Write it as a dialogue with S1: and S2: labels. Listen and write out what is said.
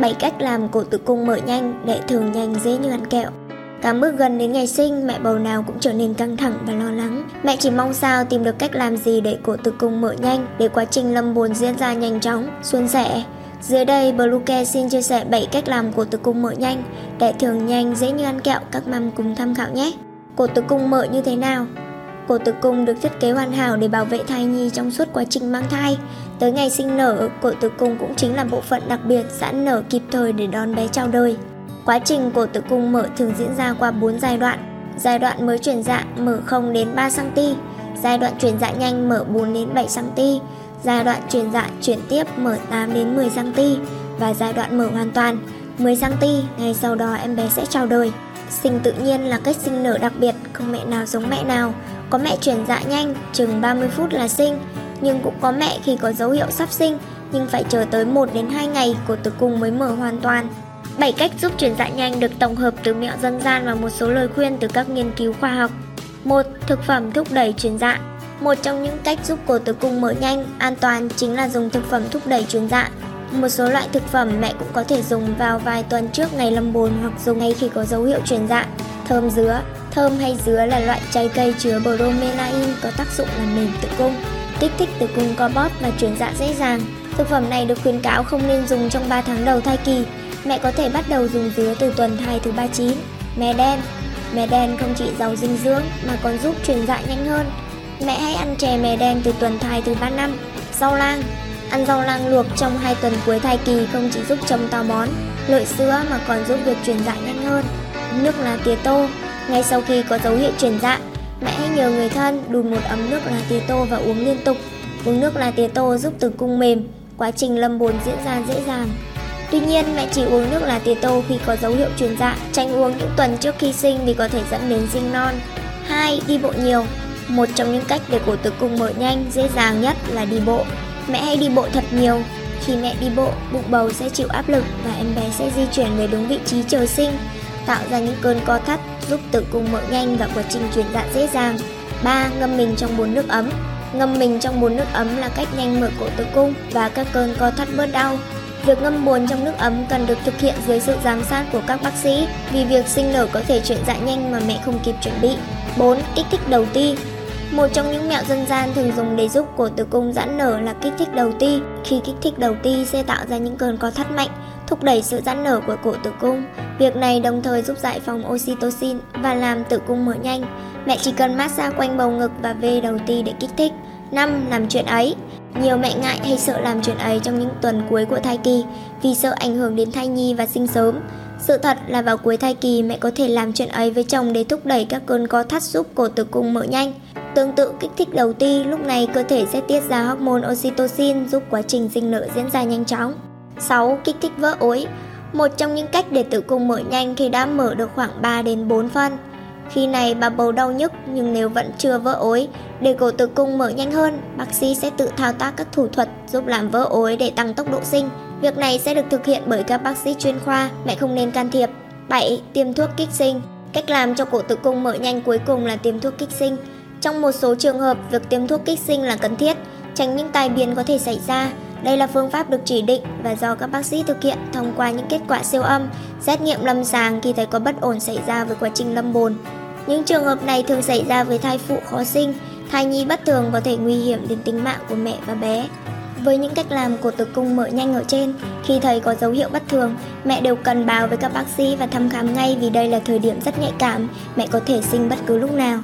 S1: 7 cách làm cổ tử cung mở nhanh, để thường nhanh dễ như ăn kẹo. Càng bước gần đến ngày sinh, mẹ bầu nào cũng trở nên căng thẳng và lo lắng. Mẹ chỉ mong sao tìm được cách làm gì để cổ tử cung mở nhanh, để quá trình lâm bồn diễn ra nhanh chóng, suôn sẻ. Dưới đây, Bluecare xin chia sẻ 7 cách làm cổ tử cung mở nhanh, để thường nhanh dễ như ăn kẹo, các mâm cùng tham khảo nhé. Cổ tử cung mở như thế nào? Cổ tử cung được thiết kế hoàn hảo để bảo vệ thai nhi trong suốt quá trình mang thai. Tới ngày sinh nở, cổ tử cung cũng chính là bộ phận đặc biệt giãn nở kịp thời để đón bé chào đời. Quá trình cổ tử cung mở thường diễn ra qua 4 giai đoạn. Giai đoạn mới chuyển dạ mở 0 đến 3 cm, giai đoạn chuyển dạ nhanh mở 4 đến 7 cm, giai đoạn chuyển dạ chuyển tiếp mở 8 đến 10 cm và giai đoạn mở hoàn toàn 10 cm, ngay sau đó em bé sẽ chào đời. Sinh tự nhiên là cách sinh nở đặc biệt, không mẹ nào giống mẹ nào. Có mẹ chuyển dạ nhanh, chừng 30 phút là sinh, nhưng cũng có mẹ khi có dấu hiệu sắp sinh, nhưng phải chờ tới 1 đến 2 ngày cổ tử cung mới mở hoàn toàn. 7 cách giúp chuyển dạ nhanh được tổng hợp từ mẹo dân gian và một số lời khuyên từ các nghiên cứu khoa học. 1. Thực phẩm thúc đẩy chuyển dạ Một trong những cách giúp cổ tử cung mở nhanh, an toàn chính là dùng thực phẩm thúc đẩy chuyển dạ. Một số loại thực phẩm mẹ cũng có thể dùng vào vài tuần trước ngày lâm bồn hoặc dùng ngay khi có dấu hiệu chuyển dạ. Thơm dứa Thơm hay dứa là loại trái cây chứa bromelain có tác dụng làm mềm tử cung, kích thích tử cung co bóp và chuyển dạ dễ dàng. Thực phẩm này được khuyến cáo không nên dùng trong 3 tháng đầu thai kỳ. Mẹ có thể bắt đầu dùng dứa từ tuần thai thứ 39. Mè đen Mè đen không chỉ giàu dinh dưỡng mà còn giúp chuyển dạ nhanh hơn. Mẹ hãy ăn chè mè đen từ tuần thai thứ 3 năm. Rau lang Ăn rau lang luộc trong 2 tuần cuối thai kỳ không chỉ giúp chồng táo bón, lợi sữa mà còn giúp việc chuyển dạ nhanh hơn. Nước lá tía tô ngay sau khi có dấu hiệu chuyển dạ, mẹ hãy nhờ người thân đun một ấm nước lá tía tô và uống liên tục. Uống nước lá tía tô giúp tử cung mềm, quá trình lâm bồn diễn ra dễ dàng. Tuy nhiên, mẹ chỉ uống nước lá tía tô khi có dấu hiệu chuyển dạ, tránh uống những tuần trước khi sinh vì có thể dẫn đến sinh non. 2. Đi bộ nhiều Một trong những cách để cổ tử cung mở nhanh, dễ dàng nhất là đi bộ. Mẹ hãy đi bộ thật nhiều. Khi mẹ đi bộ, bụng bầu sẽ chịu áp lực và em bé sẽ di chuyển về đúng vị trí chờ sinh, tạo ra những cơn co thắt giúp tử cung mở nhanh và quá trình chuyển dạ dễ dàng. 3. Ngâm mình trong bồn nước ấm Ngâm mình trong bồn nước ấm là cách nhanh mở cổ tử cung và các cơn co thắt bớt đau. Việc ngâm bồn trong nước ấm cần được thực hiện dưới sự giám sát của các bác sĩ vì việc sinh nở có thể chuyển dạ nhanh mà mẹ không kịp chuẩn bị. 4. Kích thích đầu ti một trong những mẹo dân gian thường dùng để giúp cổ tử cung giãn nở là kích thích đầu ti. Khi kích thích đầu ti sẽ tạo ra những cơn co thắt mạnh, thúc đẩy sự giãn nở của cổ tử cung. Việc này đồng thời giúp giải phóng oxytocin và làm tử cung mở nhanh. Mẹ chỉ cần massage quanh bầu ngực và vê đầu ti để kích thích. 5. Làm chuyện ấy Nhiều mẹ ngại hay sợ làm chuyện ấy trong những tuần cuối của thai kỳ vì sợ ảnh hưởng đến thai nhi và sinh sớm. Sự thật là vào cuối thai kỳ mẹ có thể làm chuyện ấy với chồng để thúc đẩy các cơn co thắt giúp cổ tử cung mở nhanh. Tương tự kích thích đầu ti, lúc này cơ thể sẽ tiết ra hormone oxytocin giúp quá trình sinh nở diễn ra nhanh chóng. 6. Kích thích vỡ ối Một trong những cách để tử cung mở nhanh khi đã mở được khoảng 3 đến 4 phân. Khi này bà bầu đau nhức nhưng nếu vẫn chưa vỡ ối, để cổ tử cung mở nhanh hơn, bác sĩ sẽ tự thao tác các thủ thuật giúp làm vỡ ối để tăng tốc độ sinh. Việc này sẽ được thực hiện bởi các bác sĩ chuyên khoa, mẹ không nên can thiệp. 7. Tiêm thuốc kích sinh Cách làm cho cổ tử cung mở nhanh cuối cùng là tiêm thuốc kích sinh. Trong một số trường hợp, việc tiêm thuốc kích sinh là cần thiết, tránh những tai biến có thể xảy ra. Đây là phương pháp được chỉ định và do các bác sĩ thực hiện thông qua những kết quả siêu âm, xét nghiệm lâm sàng khi thấy có bất ổn xảy ra với quá trình lâm bồn. Những trường hợp này thường xảy ra với thai phụ khó sinh, thai nhi bất thường có thể nguy hiểm đến tính mạng của mẹ và bé. Với những cách làm của tử cung mở nhanh ở trên, khi thấy có dấu hiệu bất thường, mẹ đều cần báo với các bác sĩ và thăm khám ngay vì đây là thời điểm rất nhạy cảm, mẹ có thể sinh bất cứ lúc nào.